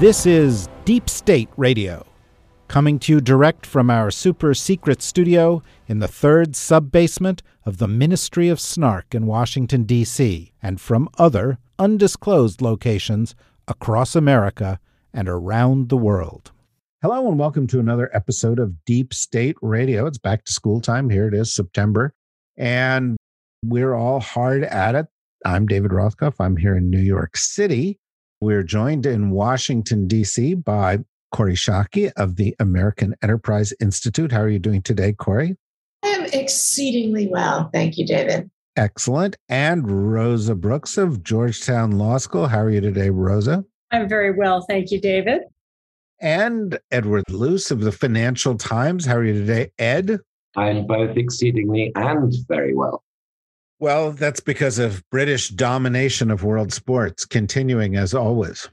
This is Deep State Radio, coming to you direct from our super secret studio in the third sub basement of the Ministry of Snark in Washington, D.C., and from other undisclosed locations across America and around the world. Hello, and welcome to another episode of Deep State Radio. It's back to school time. Here it is, September, and we're all hard at it. I'm David Rothkopf. I'm here in New York City. We're joined in Washington, D.C. by Corey Schake of the American Enterprise Institute. How are you doing today, Corey? I am exceedingly well. Thank you, David. Excellent. And Rosa Brooks of Georgetown Law School. How are you today, Rosa? I'm very well. Thank you, David. And Edward Luce of the Financial Times. How are you today, Ed? I'm both exceedingly and very well. Well, that's because of British domination of world sports continuing as always,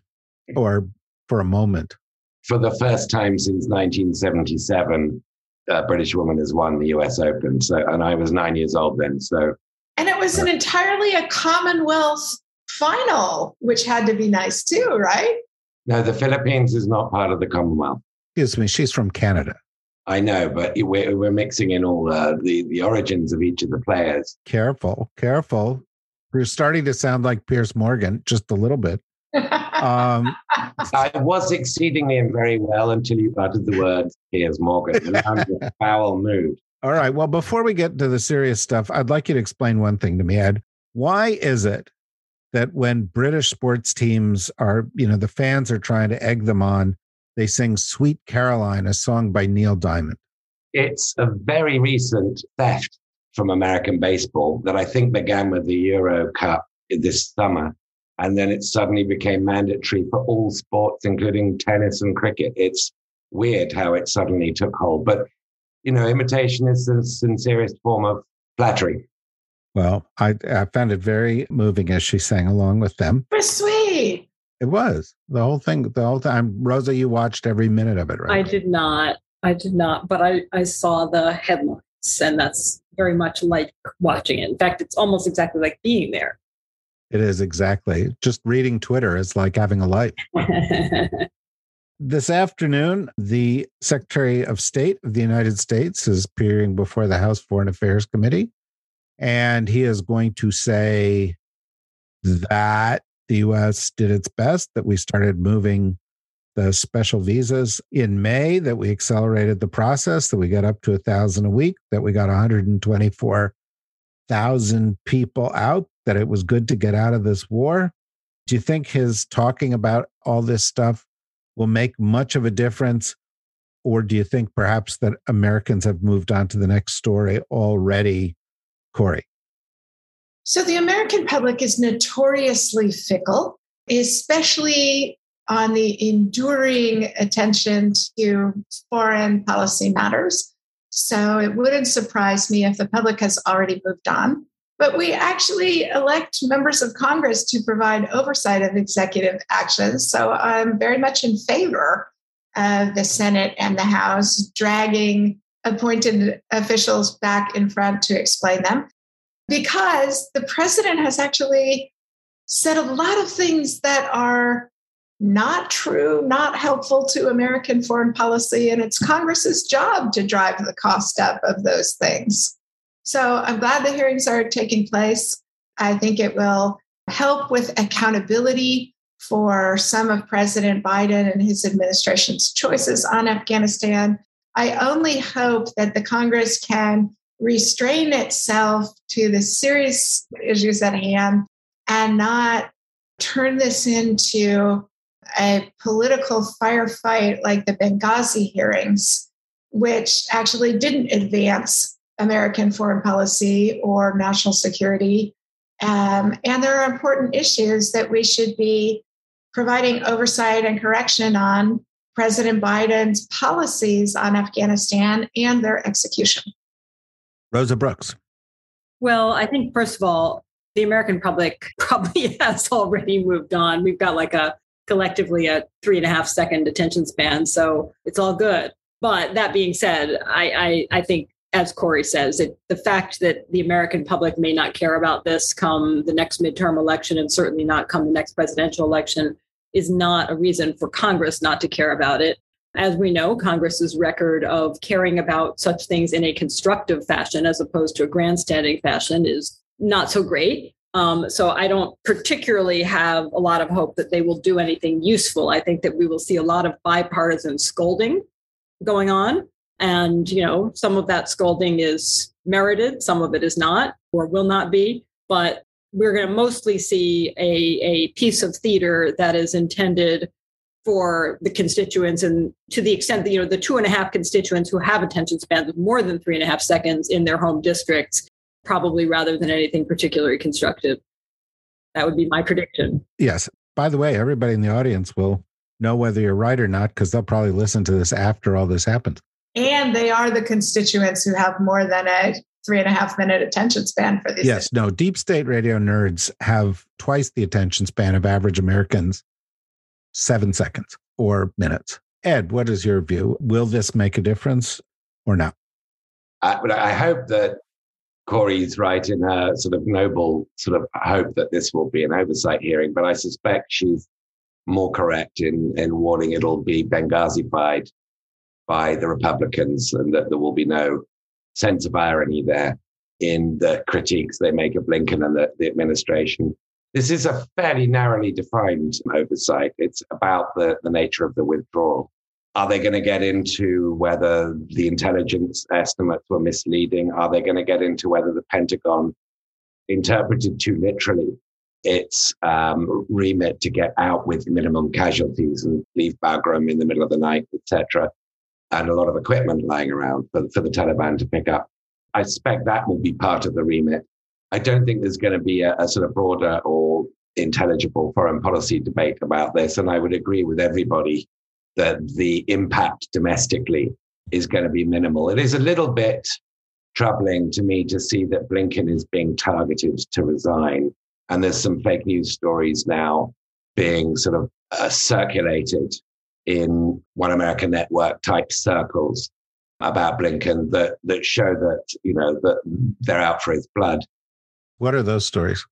or for a moment. For the first time since 1977, a British woman has won the US Open. So, and I was nine years old then. So, and it was an entirely a Commonwealth final, which had to be nice too, right? No, the Philippines is not part of the Commonwealth. Excuse me, she's from Canada. I know, but we're, we're mixing in all uh, the, the origins of each of the players. Careful, careful. You're starting to sound like Piers Morgan just a little bit. Um, I was exceedingly and very well until you uttered the word Piers Morgan. I'm in a foul mood. All right. Well, before we get to the serious stuff, I'd like you to explain one thing to me, Ed. Why is it that when British sports teams are, you know, the fans are trying to egg them on, they sing Sweet Caroline, a song by Neil Diamond. It's a very recent theft from American baseball that I think began with the Euro Cup this summer. And then it suddenly became mandatory for all sports, including tennis and cricket. It's weird how it suddenly took hold. But, you know, imitation is the sincerest form of flattery. Well, I, I found it very moving as she sang along with them. It sweet. It was the whole thing. The whole time, Rosa, you watched every minute of it, right? I did not. I did not, but I, I saw the headlines, and that's very much like watching it. In fact, it's almost exactly like being there. It is exactly. Just reading Twitter is like having a life. this afternoon, the Secretary of State of the United States is appearing before the House Foreign Affairs Committee, and he is going to say that the US did its best, that we started moving the special visas in May, that we accelerated the process, that we got up to a thousand a week, that we got 124,000 people out, that it was good to get out of this war. Do you think his talking about all this stuff will make much of a difference? Or do you think perhaps that Americans have moved on to the next story already, Corey? So the American public is notoriously fickle, especially on the enduring attention to foreign policy matters. So it wouldn't surprise me if the public has already moved on. But we actually elect members of Congress to provide oversight of executive actions. So I'm very much in favor of the Senate and the House dragging appointed officials back in front to explain them because the president has actually said a lot of things that are not true, not helpful to American foreign policy, and it's Congress's job to drive the cost up of those things. So I'm glad the hearings are taking place. I think it will help with accountability for some of President Biden and his administration's choices on Afghanistan. I only hope that the Congress can restrain itself to the serious issues at hand and not turn this into a political firefight like the Benghazi hearings, which actually didn't advance American foreign policy or national security. Um, and there are important issues that we should be providing oversight and correction on President Biden's policies on Afghanistan and their execution. Rosa Brooks. Well, I think, first of all, the American public probably has already moved on. We've got like a collectively a three and a half second attention span. So it's all good. But that being said, I, I, I think, as Corey says, it, the fact that the American public may not care about this come the next midterm election and certainly not come the next presidential election is not a reason for Congress not to care about it. As we know, Congress's record of caring about such things in a constructive fashion as opposed to a grandstanding fashion is not so great. Um, so I don't particularly have a lot of hope that they will do anything useful. I think that we will see a lot of bipartisan scolding going on. And, you know, some of that scolding is merited, some of it is not or will not be. But we're going to mostly see a, a piece of theater that is intended for the constituents and to the extent that you know the two and a half constituents who have attention spans of more than three and a half seconds in their home districts probably rather than anything particularly constructive. That would be my prediction. Yes. By the way, everybody in the audience will know whether you're right or not because they'll probably listen to this after all this happens. And they are the constituents who have more than a three and a half minute attention span for these. Yes, no, deep state radio nerds have twice the attention span of average Americans, seven seconds or minutes. Ed, what is your view? Will this make a difference or not? I, but I hope that Corey's right in her sort of noble sort of hope that this will be an oversight hearing, but I suspect she's more correct in, in warning it'll be Benghazified by the Republicans and that there will be no sense of irony there in the critiques they make of Blinken and the, the administration. This is a fairly narrowly defined oversight. It's about the, the nature of the withdrawal. Are they going to get into whether the intelligence estimates were misleading? Are they going to get into whether the Pentagon interpreted too literally its um, remit to get out with minimum casualties and leave Bagram in the middle of the night, etc., and a lot of equipment lying around for, for the Taliban to pick up? I suspect that will be part of the remit. I don't think there's going to be a, a sort of broader or intelligible foreign policy debate about this, and I would agree with everybody that the impact domestically is going to be minimal. It is a little bit troubling to me to see that Blinken is being targeted to resign. And there's some fake news stories now being sort of uh, circulated in One American Network type circles about Blinken that that show that you know that they're out for his blood. What are those stories?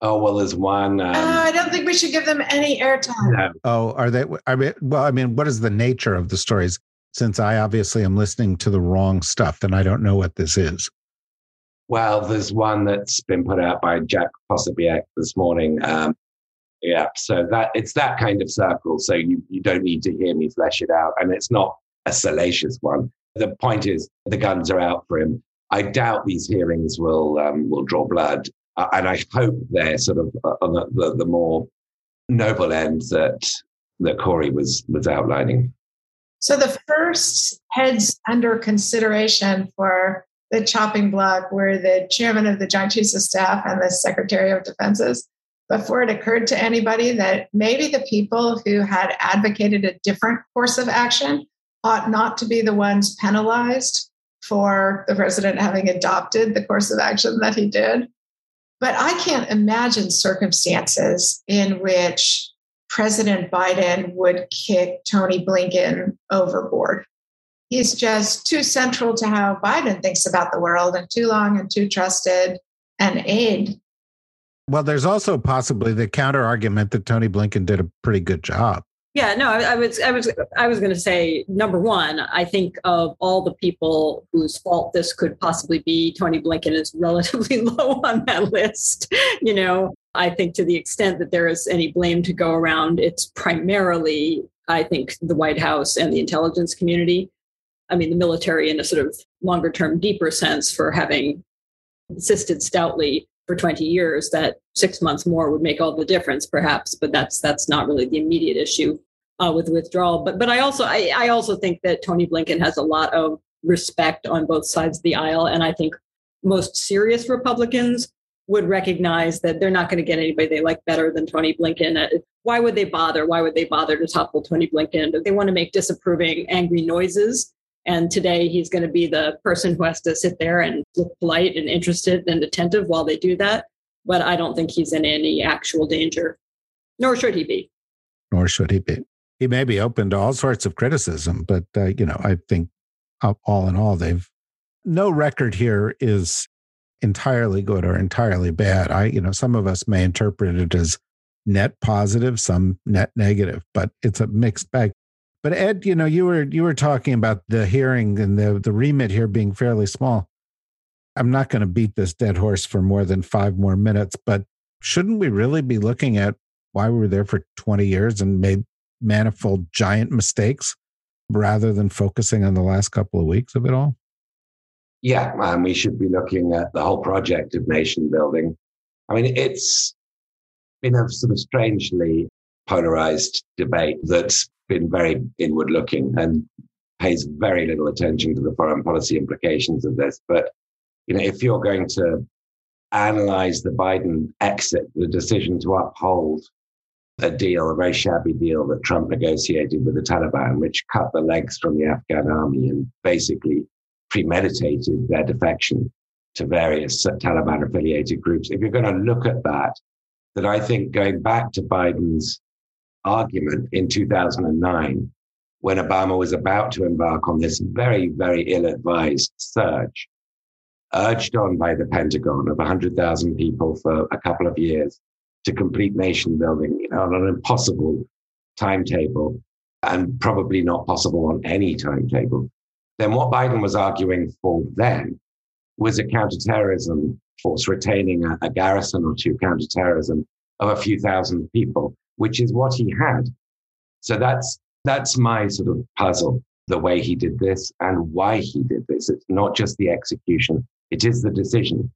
Oh well, there's one. Um, uh, I don't think we should give them any airtime. no, Oh, are they? I mean, well, I mean, what is the nature of the stories? Since I obviously am listening to the wrong stuff, and I don't know what this is. Well, there's one that's been put out by Jack Posobiec this morning. Um, yeah, so that it's that kind of circle. So you, you don't need to hear me flesh it out, and it's not a salacious one. The point is, the guns are out for him. I doubt these hearings will um, will draw blood, uh, and I hope they're sort of uh, on the, the, the more noble end that that Corey was was outlining. So the first heads under consideration for the chopping block were the chairman of the Joint Chiefs of Staff and the Secretary of Defenses. Before it occurred to anybody that maybe the people who had advocated a different course of action ought not to be the ones penalized for the president having adopted the course of action that he did. But I can't imagine circumstances in which President Biden would kick Tony Blinken overboard. He's just too central to how Biden thinks about the world and too long and too trusted an aide. Well, there's also possibly the counter argument that Tony Blinken did a pretty good job. Yeah, no, I, I was, I was, I was going to say number one. I think of all the people whose fault this could possibly be, Tony Blinken is relatively low on that list. You know, I think to the extent that there is any blame to go around, it's primarily, I think, the White House and the intelligence community. I mean, the military in a sort of longer term, deeper sense for having insisted stoutly for 20 years that six months more would make all the difference perhaps but that's that's not really the immediate issue uh, with withdrawal but but i also I, I also think that tony blinken has a lot of respect on both sides of the aisle and i think most serious republicans would recognize that they're not going to get anybody they like better than Tony Blinken. Uh, why would they bother? Why would they bother to topple Tony Blinken? They want to make disapproving, angry noises. And today he's going to be the person who has to sit there and look polite and interested and attentive while they do that. But I don't think he's in any actual danger, nor should he be. Nor should he be. He may be open to all sorts of criticism, but, uh, you know, I think all in all, they've no record here is entirely good or entirely bad. I, you know, some of us may interpret it as net positive, some net negative, but it's a mixed bag. But Ed, you know, you were you were talking about the hearing and the the remit here being fairly small. I'm not going to beat this dead horse for more than five more minutes, but shouldn't we really be looking at why we were there for 20 years and made manifold giant mistakes rather than focusing on the last couple of weeks of it all? Yeah, and we should be looking at the whole project of nation building. I mean, it's been a sort of strangely polarized debate that's been very inward looking and pays very little attention to the foreign policy implications of this. But, you know, if you're going to analyze the Biden exit, the decision to uphold a deal, a very shabby deal that Trump negotiated with the Taliban, which cut the legs from the Afghan army and basically premeditated their defection to various Taliban affiliated groups. If you're going to look at that, that I think going back to Biden's argument in 2009, when Obama was about to embark on this very, very ill advised surge, urged on by the Pentagon of 100,000 people for a couple of years to complete nation building on an impossible timetable and probably not possible on any timetable then what Biden was arguing for then was a counterterrorism force retaining a, a garrison or two counterterrorism of a few thousand people, which is what he had. So that's that's my sort of puzzle, the way he did this and why he did this. It's not just the execution, it is the decision.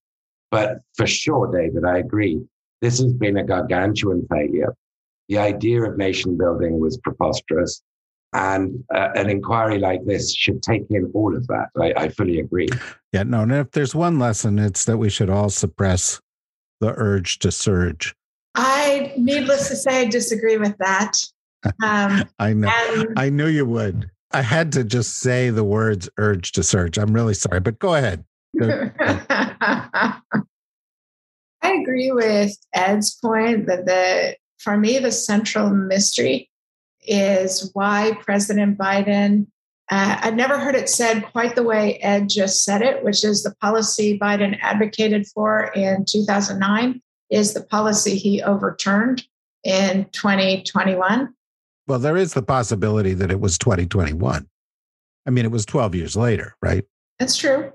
But for sure, David, I agree. This has been a gargantuan failure. The idea of nation building was preposterous. And uh, an inquiry like this should take in all of that. I, I fully agree. Yeah, no, and if there's one lesson, it's that we should all suppress the urge to surge. I, needless to say, disagree with that. Um, I know. And, I knew you would. I had to just say the words urge to surge. I'm really sorry, but go ahead. I agree with Ed's point that the for me the central mystery is why President Biden, uh, I've never heard it said quite the way Ed just said it, which is the policy Biden advocated for in 2009 is the policy he overturned in 2021. Well, there is the possibility that it was 2021. I mean, it was 12 years later, right? That's true.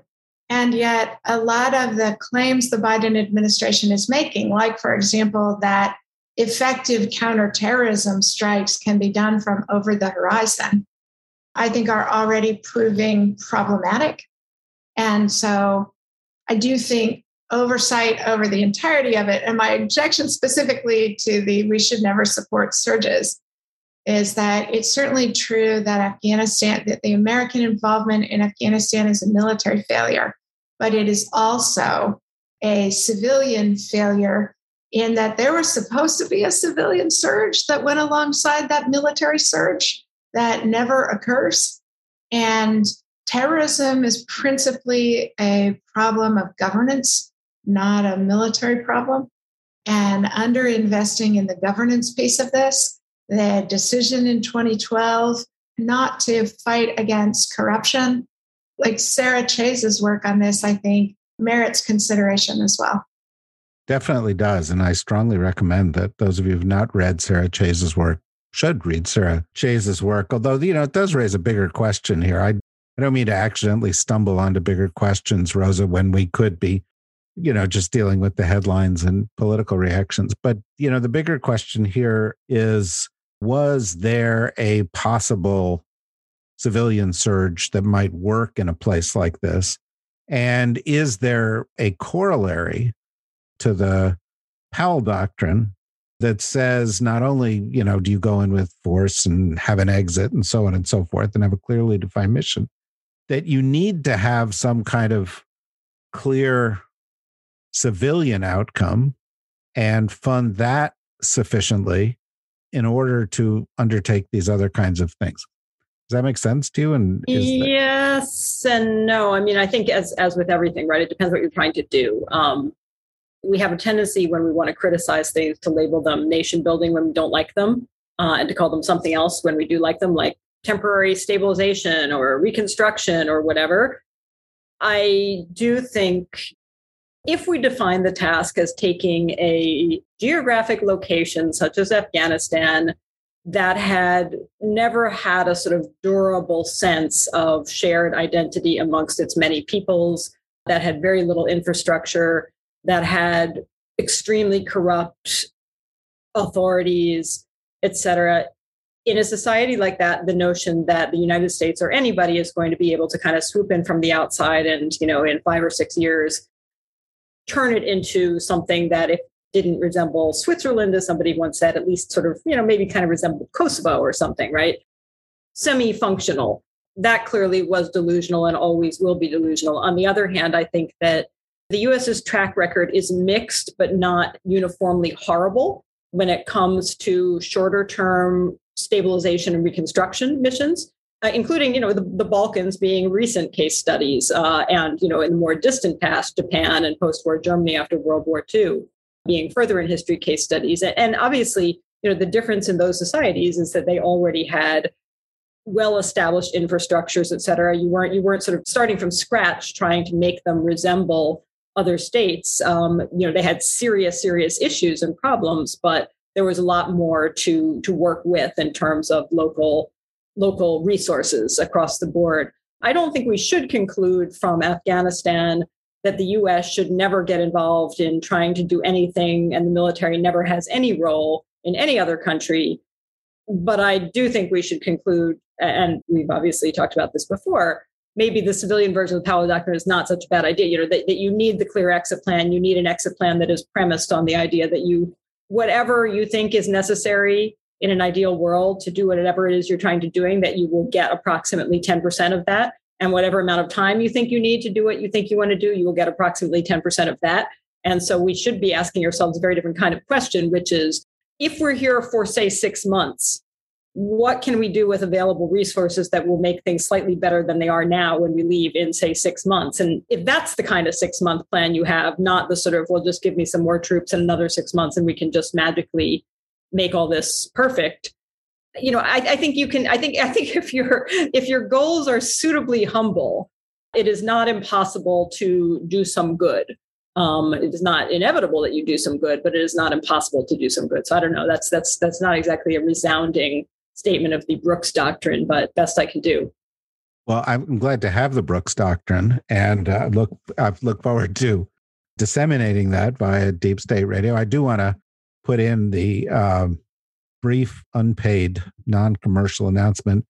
And yet, a lot of the claims the Biden administration is making, like, for example, that effective counterterrorism strikes can be done from over the horizon, I think are already proving problematic. And so I do think oversight over the entirety of it, and my objection specifically to the we should never support surges, is that it's certainly true that Afghanistan, that the American involvement in Afghanistan is a military failure, but it is also a civilian failure in that there was supposed to be a civilian surge that went alongside that military surge that never occurs. And terrorism is principally a problem of governance, not a military problem. And under investing in the governance piece of this, the decision in 2012 not to fight against corruption, like Sarah Chayes's work on this, I think merits consideration as well. Definitely does. And I strongly recommend that those of you who've not read Sarah Chayes's work should read Sarah Chayes's work. Although, you know, it does raise a bigger question here. I, I don't mean to accidentally stumble onto bigger questions, Rosa, when we could be, you know, just dealing with the headlines and political reactions. But, you know, the bigger question here is was there a possible civilian surge that might work in a place like this? And is there a corollary to the Powell doctrine that says not only, you know, do you go in with force and have an exit and so on and so forth and have a clearly defined mission, that you need to have some kind of clear civilian outcome and fund that sufficiently in order to undertake these other kinds of things. Does that make sense to you? And yes and no. I mean, I think as as with everything, right? It depends what you're trying to do. Um, we have a tendency when we want to criticize things to label them nation building when we don't like them, uh, and to call them something else when we do like them, like temporary stabilization or reconstruction or whatever. I do think if we define the task as taking a geographic location such as Afghanistan that had never had a sort of durable sense of shared identity amongst its many peoples, that had very little infrastructure, that had extremely corrupt authorities, et cetera. In a society like that, the notion that the United States or anybody is going to be able to kind of swoop in from the outside and, you know, in five or six years, turn it into something that if didn't resemble Switzerland, as somebody once said, at least sort of, you know, maybe kind of resembled Kosovo or something, right? Semi functional. That clearly was delusional and always will be delusional. On the other hand, I think that the US's track record is mixed, but not uniformly horrible when it comes to shorter term stabilization and reconstruction missions. Uh, including, you know, the, the, Balkans being recent case studies, uh, and you know, in the more distant past, Japan and post-war Germany after World War II being further in history case studies. And obviously, you know, the difference in those societies is that they already had well-established infrastructures, et cetera. You weren't you weren't sort of starting from scratch trying to make them resemble other states. Um, you know, they had serious, serious issues and problems, but there was a lot more to to work with in terms of local local resources across the board. I don't think we should conclude from Afghanistan that the US should never get involved in trying to do anything and the military never has any role in any other country. But I do think we should conclude, and we've obviously talked about this before, maybe the civilian version of the Powell Doctrine is not such a bad idea. You know, that, that you need the clear exit plan. You need an exit plan that is premised on the idea that you, whatever you think is necessary in an ideal world to do whatever it is you're trying to doing, that you will get approximately 10% of that and whatever amount of time you think you need to do what you think you want to do, you will get approximately 10% of that. And so we should be asking ourselves a very different kind of question, which is if we're here for, say, six months, what can we do with available resources that will make things slightly better than they are now when we leave in, say, six months? And if that's the kind of six month plan you have, not the sort of, well, just give me some more troops in another six months and we can just magically make all this perfect, you know I, I, think you can i think i think if your if your goals are suitably humble it is not impossible to do some good. Um, it is not inevitable that you do some good but it is not impossible to do some good. So i don't know. That's that's that's not exactly a resounding statement of the brooks doctrine but best i can do. Well i'm glad to have the brooks doctrine and uh, look i look forward to disseminating that via deep state radio. I do want to put in the um, brief, unpaid, non commercial announcement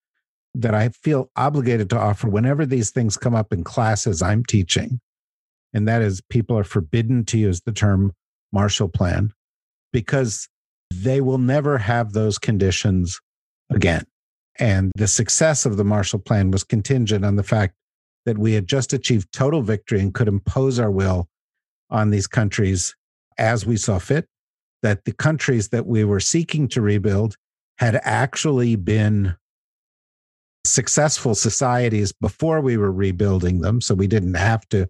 that I feel obligated to offer whenever these things come up in classes I'm teaching. And that is, people are forbidden to use the term Marshall Plan because they will never have those conditions again. And the success of the Marshall Plan was contingent on the fact that we had just achieved total victory and could impose our will on these countries as we saw fit that the countries that we were seeking to rebuild had actually been successful societies before we were rebuilding them. So we didn't have to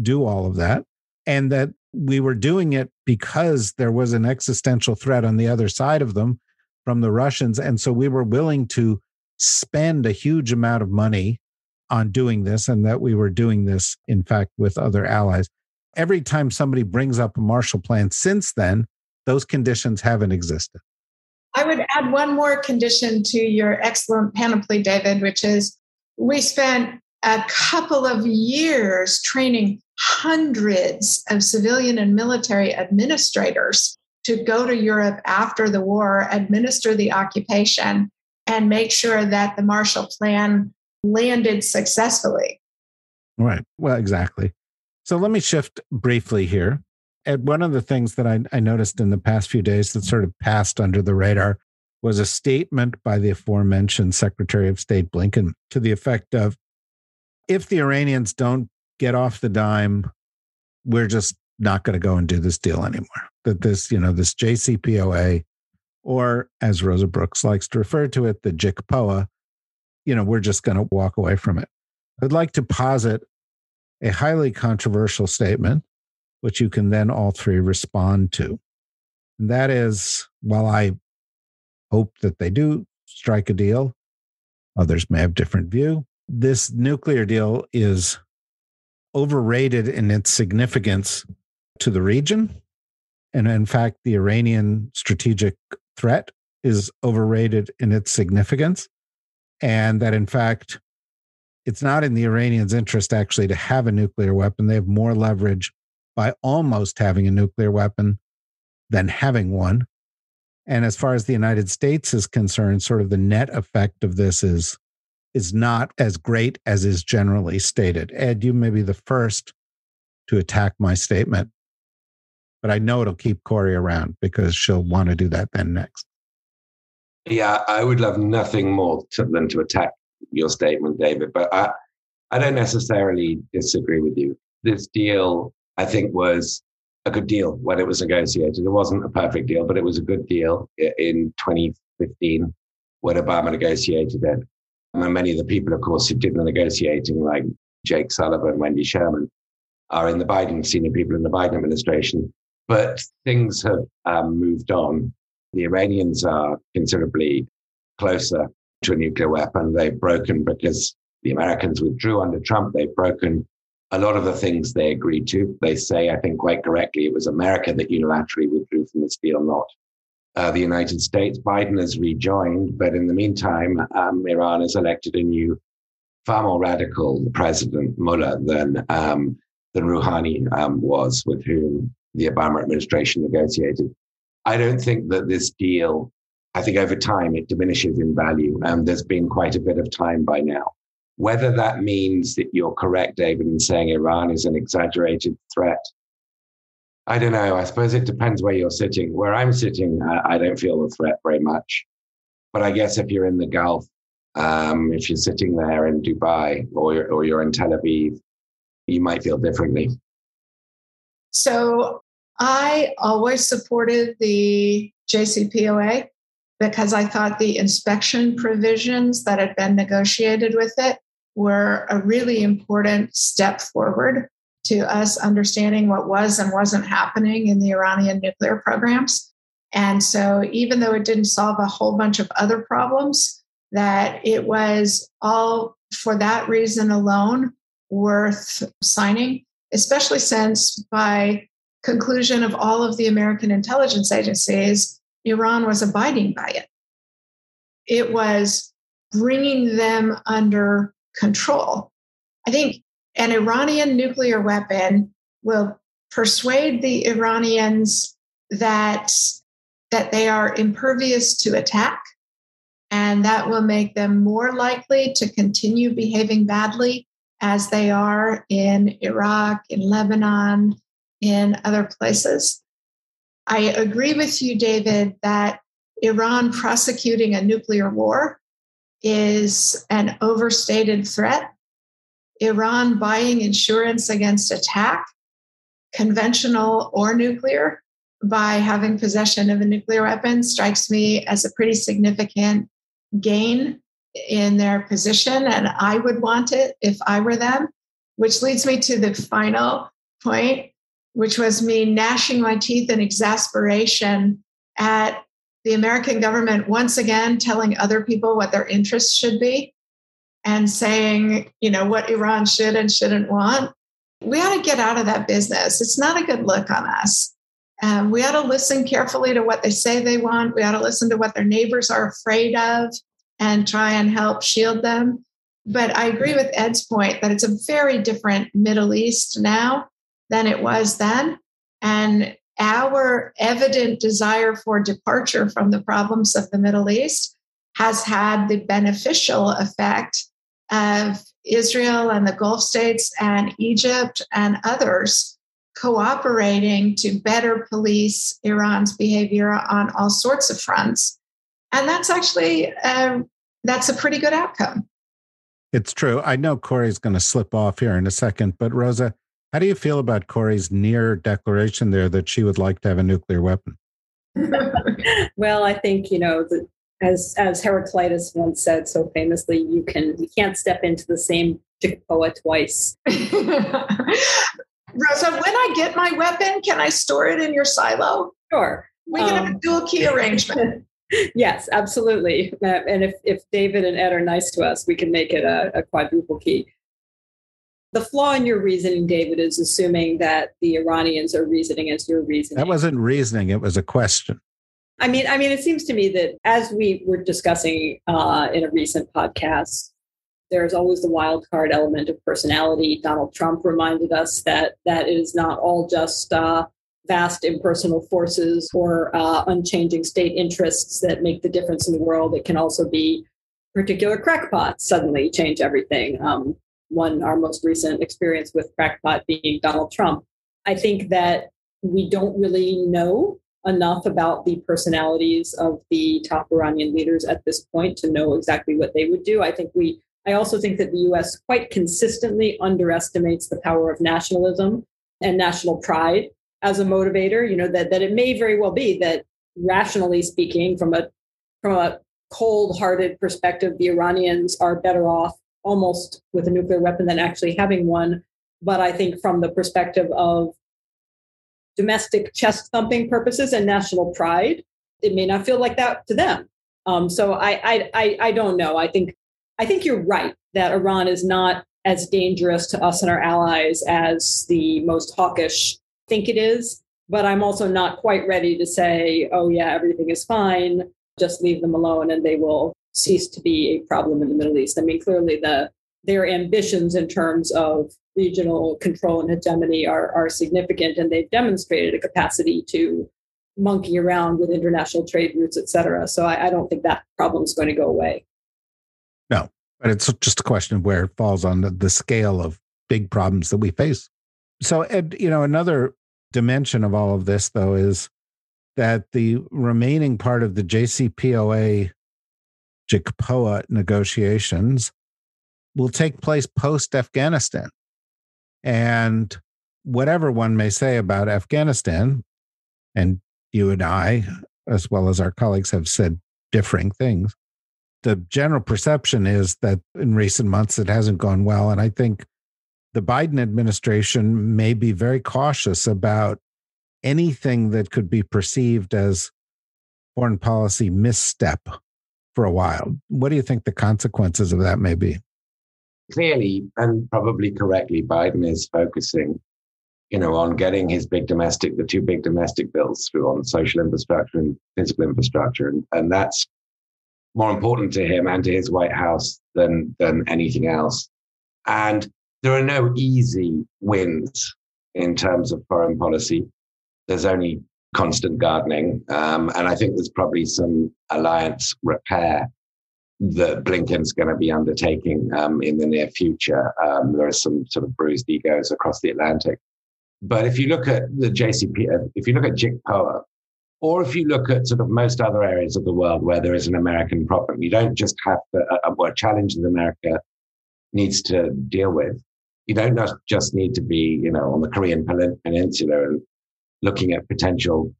do all of that. And that we were doing it because there was an existential threat on the other side of them from the Russians. And so we were willing to spend a huge amount of money on doing this, and that we were doing this, in fact, with other allies. Every time somebody brings up a Marshall Plan since then, those conditions haven't existed. I would add one more condition to your excellent panoply, David, which is we spent a couple of years training hundreds of civilian and military administrators to go to Europe after the war, administer the occupation, and make sure that the Marshall Plan landed successfully. Right. Well, exactly. So let me shift briefly here and one of the things that I, I noticed in the past few days that sort of passed under the radar was a statement by the aforementioned Secretary of State Blinken to the effect of if the Iranians don't get off the dime, we're just not going to go and do this deal anymore. That this, you know, this JCPOA, or as Rosa Brooks likes to refer to it, the JICPOA, you know, we're just going to walk away from it. I'd like to posit a highly controversial statement, which you can then all three respond to. And that is, while I hope that they do strike a deal, others may have different view. This nuclear deal is overrated in its significance to the region. And in fact, the Iranian strategic threat is overrated in its significance. And that in fact, it's not in the Iranians' interest actually to have a nuclear weapon. They have more leverage by almost having a nuclear weapon than having one. And as far as the United States is concerned, sort of the net effect of this is is not as great as is generally stated. Ed, you may be the first to attack my statement, but I know it'll keep Corey around because she'll want to do that then next. Yeah, I would love nothing more to, than to attack your statement, David, but I, I don't necessarily disagree with you. This deal, I think, was a good deal when it was negotiated. It wasn't a perfect deal, but it was a good deal in 2015 when Obama negotiated it. And many of the people, of course, who did the negotiating, like Jake Sullivan, Wendy Sherman, are in the Biden, senior people in the Biden administration. But things have um, moved on. The Iranians are considerably closer to a nuclear weapon. They've broken because the Americans withdrew under Trump. They've broken a lot of the things they agreed to. They say, I think quite correctly, it was America that unilaterally withdrew from this deal, not uh, the United States. Biden has rejoined, but in the meantime, um, Iran has elected a new, far more radical president, Mullah, than, um, than Rouhani um, was, with whom the Obama administration negotiated. I don't think that this deal, I think over time it diminishes in value. And there's been quite a bit of time by now. Whether that means that you're correct, David, in saying Iran is an exaggerated threat I don't know. I suppose it depends where you're sitting. Where I'm sitting, I, I don't feel the threat very much. But I guess if you're in the Gulf, um, if you're sitting there in Dubai or or you're in Tel Aviv, you might feel differently. So I always supported the JCPOA because I thought the inspection provisions that had been negotiated with it were a really important step forward to us understanding what was and wasn't happening in the Iranian nuclear programs. And so, even though it didn't solve a whole bunch of other problems, that it was all for that reason alone worth signing, especially since by conclusion of all of the American intelligence agencies, Iran was abiding by it. It was bringing them under control. I think an Iranian nuclear weapon will persuade the Iranians that that they are impervious to attack and that will make them more likely to continue behaving badly as they are in Iraq, in Lebanon, in other places. I agree with you, David, that Iran prosecuting a nuclear war is an overstated threat. Iran buying insurance against attack, conventional or nuclear, by having possession of a nuclear weapon strikes me as a pretty significant gain in their position. And I would want it if I were them, which leads me to the final point, which was me gnashing my teeth in exasperation at the American government once again telling other people what their interests should be and saying, you know, what Iran should and shouldn't want. We ought to get out of that business. It's not a good look on us. Um, we ought to listen carefully to what they say they want. We ought to listen to what their neighbors are afraid of and try and help shield them. But I agree with Ed's point that it's a very different Middle East now than it was then. And our evident desire for departure from the problems of the Middle East has had the beneficial effect of Israel and the Gulf states and Egypt and others cooperating to better police Iran's behavior on all sorts of fronts. And that's actually uh, that's a pretty good outcome. It's true. I know Corey's going to slip off here in a second, but Rosa, How do you feel about Corey's near declaration there that she would like to have a nuclear weapon? well, I think, you know, the, as as Heraclitus once said so famously, you can you can't step into the same JCPOA twice. Rosa, when I get my weapon, can I store it in your silo? Sure. We can um, have a um, dual key arrangement. yes, absolutely. Uh, and if, if David and Ed are nice to us, we can make it a, a quadruple key. The flaw in your reasoning, David, is assuming that the Iranians are reasoning as you're reasoning. That wasn't reasoning; it was a question. I mean, I mean, it seems to me that as we were discussing uh, in a recent podcast, there's always the wild card element of personality. Donald Trump reminded us that that it is not all just uh, vast impersonal forces or uh, unchanging state interests that make the difference in the world. It can also be particular crackpots suddenly change everything. Um, one, our most recent experience with crackpot being Donald Trump. I think that we don't really know enough about the personalities of the top Iranian leaders at this point to know exactly what they would do. I think we I also think that the US quite consistently underestimates the power of nationalism and national pride as a motivator, you know, that that it may very well be that rationally speaking, from a from a cold-hearted perspective, the Iranians are better off almost with a nuclear weapon than actually having one. But I think from the perspective of domestic chest thumping purposes and national pride, it may not feel like that to them. Um, so I, I, I, I don't know. I think, I think you're right that Iran is not as dangerous to us and our allies as the most hawkish think it is. But I'm also not quite ready to say, oh, yeah, everything is fine. Just leave them alone and they will cease to be a problem in the Middle East. I mean, clearly the their ambitions in terms of regional control and hegemony are, are significant, and they've demonstrated a capacity to monkey around with international trade routes, et cetera. So I, I don't think that problem is going to go away. No, but it's just a question of where it falls on the, the scale of big problems that we face. So, Ed, you know, another dimension of all of this, though, is that the remaining part of the JCPOA JCPOA negotiations will take place post Afghanistan. And whatever one may say about Afghanistan, and you and I, as well as our colleagues, have said differing things, the general perception is that in recent months it hasn't gone well. And I think the Biden administration may be very cautious about anything that could be perceived as foreign policy misstep for a while. What do you think the consequences of that may be? Clearly, and probably correctly, Biden is focusing, you know, on getting his big domestic, the two big domestic bills through on social infrastructure and physical infrastructure, and, and that's more important to him and to his White House than than anything else. And there are no easy wins in terms of foreign policy. There's only constant gardening. Um, and I think there's probably some alliance repair that Blinken's going to be undertaking um, in the near future. Um, there are some sort of bruised egos across the Atlantic. But if you look at the JCP, uh, if you look at JCPOA, or if you look at sort of most other areas of the world where there is an American problem, you don't just have to, uh, what challenges America needs to deal with you don't just need to be, you know, on the Korean Peninsula and looking at potential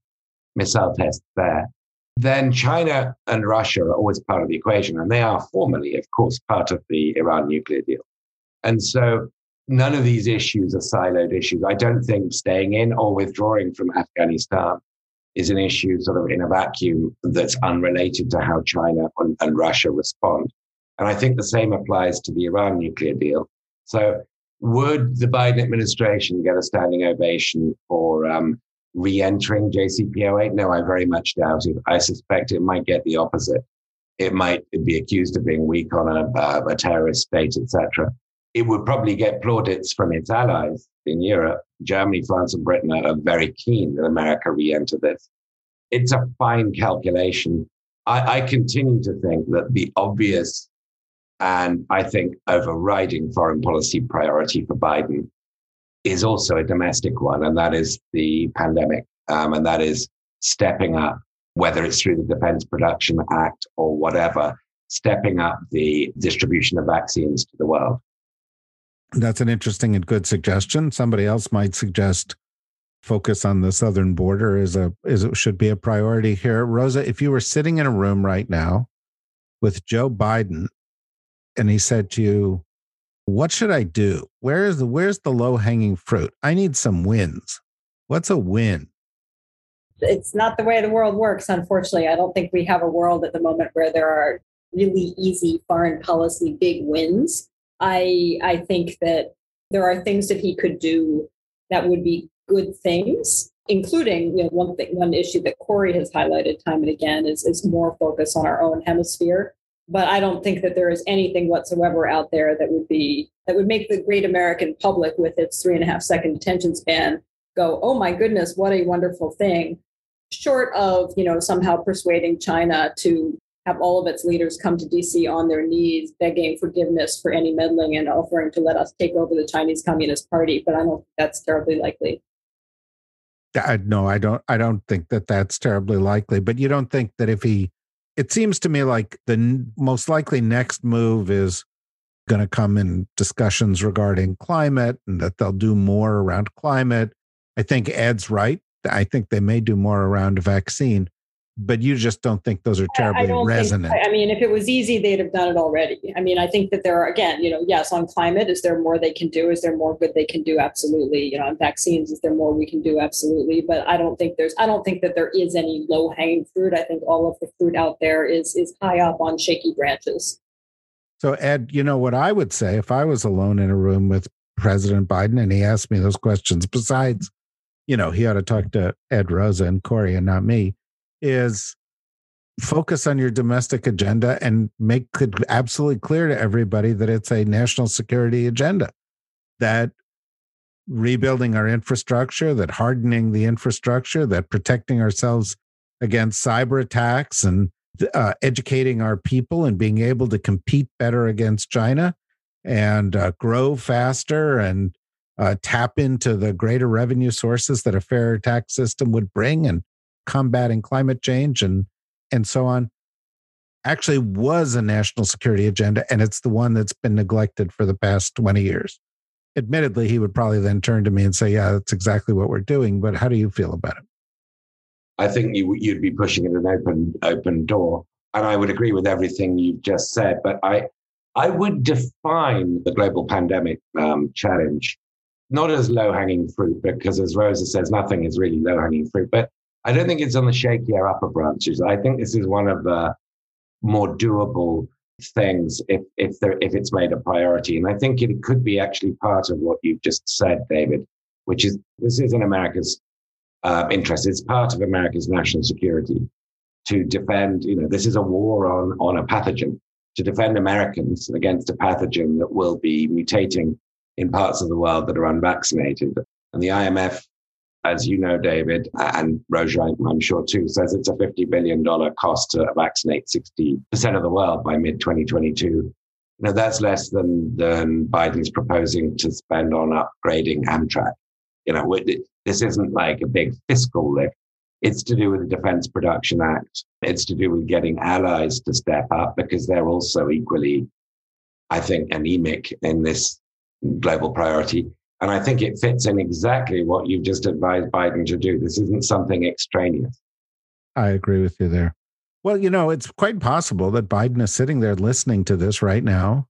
missile tests there. Then China and Russia are always part of the equation, and they are formally, of course, part of the Iran nuclear deal. And so none of these issues are siloed issues. I don't think staying in or withdrawing from Afghanistan is an issue sort of in a vacuum that's unrelated to how China and, and Russia respond. And I think the same applies to the Iran nuclear deal. So would the Biden administration get a standing ovation for um, re-entering JCPOA? No, I very much doubt it. I suspect it might get the opposite. It might be accused of being weak on a, uh, a terrorist state, etc. It would probably get plaudits from its allies in Europe. Germany, France, and Britain are very keen that America re-enter this. It's a fine calculation. I, I continue to think that the obvious and I think overriding foreign policy priority for Biden is also a domestic one, and that is the pandemic. Um, and that is stepping up, whether it's through the Defense Production Act or whatever, stepping up the distribution of vaccines to the world. That's an interesting and good suggestion. Somebody else might suggest focus on the southern border is a is it should be a priority here. Rosa, if you were sitting in a room right now with Joe Biden and he said to you, "What should I do? Where is the where's the low-hanging fruit? I need some wins." What's a win? It's not the way the world works, unfortunately. I don't think we have a world at the moment where there are really easy foreign policy big wins. I I think that there are things that he could do that would be good things, including you know one thing one issue that Corey has highlighted time and again is is more focus on our own hemisphere. But I don't think that there is anything whatsoever out there that would be that would make the great American public with its three and a half second attention span go, oh my goodness, what a wonderful thing. Short of, you know, somehow persuading China to have all of its leaders come to DC on their knees, begging forgiveness for any meddling and offering to let us take over the Chinese Communist Party. But I don't think that's terribly likely. I, no, I don't. I don't think that that's terribly likely. But you don't think that if he, it seems to me like the n- most likely next move is going to come in discussions regarding climate, and that they'll do more around climate. I think Ed's right. I think they may do more around vaccine but you just don't think those are terribly I resonant. Think, I mean, if it was easy, they'd have done it already. I mean, I think that there are again, you know, yes, on climate, is there more they can do? Is there more good they can do? Absolutely. You know, on vaccines, is there more we can do? Absolutely. But I don't think there's I don't think that there is any low hanging fruit. I think all of the fruit out there is is high up on shaky branches. So Ed, you know what I would say if I was alone in a room with President Biden and he asked me those questions, besides, you know, he ought to talk to Ed Rosa and Corey and not me is focus on your domestic agenda and make it absolutely clear to everybody that it's a national security agenda that rebuilding our infrastructure that hardening the infrastructure that protecting ourselves against cyber attacks and uh, educating our people and being able to compete better against china and uh, grow faster and uh, tap into the greater revenue sources that a fair tax system would bring and combating climate change and and so on actually was a national security agenda and it's the one that's been neglected for the past 20 years. Admittedly he would probably then turn to me and say yeah that's exactly what we're doing but how do you feel about it? I think you, you'd be pushing at an open open door and i would agree with everything you've just said but i i would define the global pandemic um, challenge not as low hanging fruit because as rosa says nothing is really low hanging fruit but I don't think it's on the shakier upper branches. I think this is one of the more doable things if if there if it's made a priority. And I think it could be actually part of what you've just said, David, which is this is in America's uh, interest. It's part of America's national security to defend. You know, this is a war on on a pathogen to defend Americans against a pathogen that will be mutating in parts of the world that are unvaccinated. And the IMF as you know, David, and Roger, I'm sure too, says it's a $50 billion cost to vaccinate 60% of the world by mid 2022. Now, that's less than, than Biden's proposing to spend on upgrading Amtrak. You know, this isn't like a big fiscal lift. It's to do with the Defense Production Act. It's to do with getting allies to step up because they're also equally, I think, anemic in this global priority. And I think it fits in exactly what you've just advised Biden to do. This isn't something extraneous. I agree with you there. Well, you know, it's quite possible that Biden is sitting there listening to this right now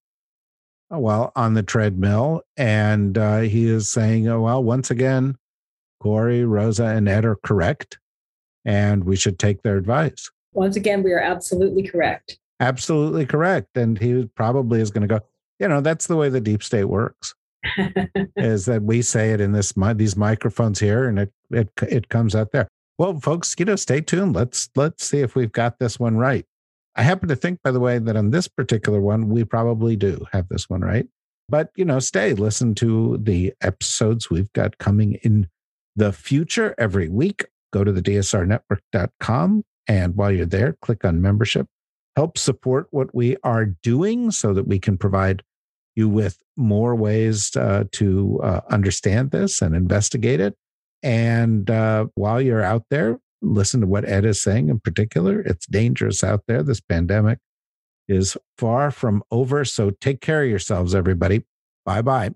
uh, while on the treadmill. And uh, he is saying, oh, well, once again, Corey, Rosa, and Ed are correct. And we should take their advice. Once again, we are absolutely correct. Absolutely correct. And he probably is going to go, you know, that's the way the deep state works is that we say it in this these microphones here, and it it it comes out there. Well, folks, you know, stay tuned. Let's let's see if we've got this one right. I happen to think, by the way, that on this particular one, we probably do have this one right. But you know, stay listen to the episodes we've got coming in the future every week. Go to the dsrnetwork.com. And while you're there, click on membership. Help support what we are doing so that we can provide you with more ways uh, to uh, understand this and investigate it. And uh, while you're out there, listen to what Ed is saying in particular. It's dangerous out there. This pandemic is far from over. So take care of yourselves, everybody. Bye bye.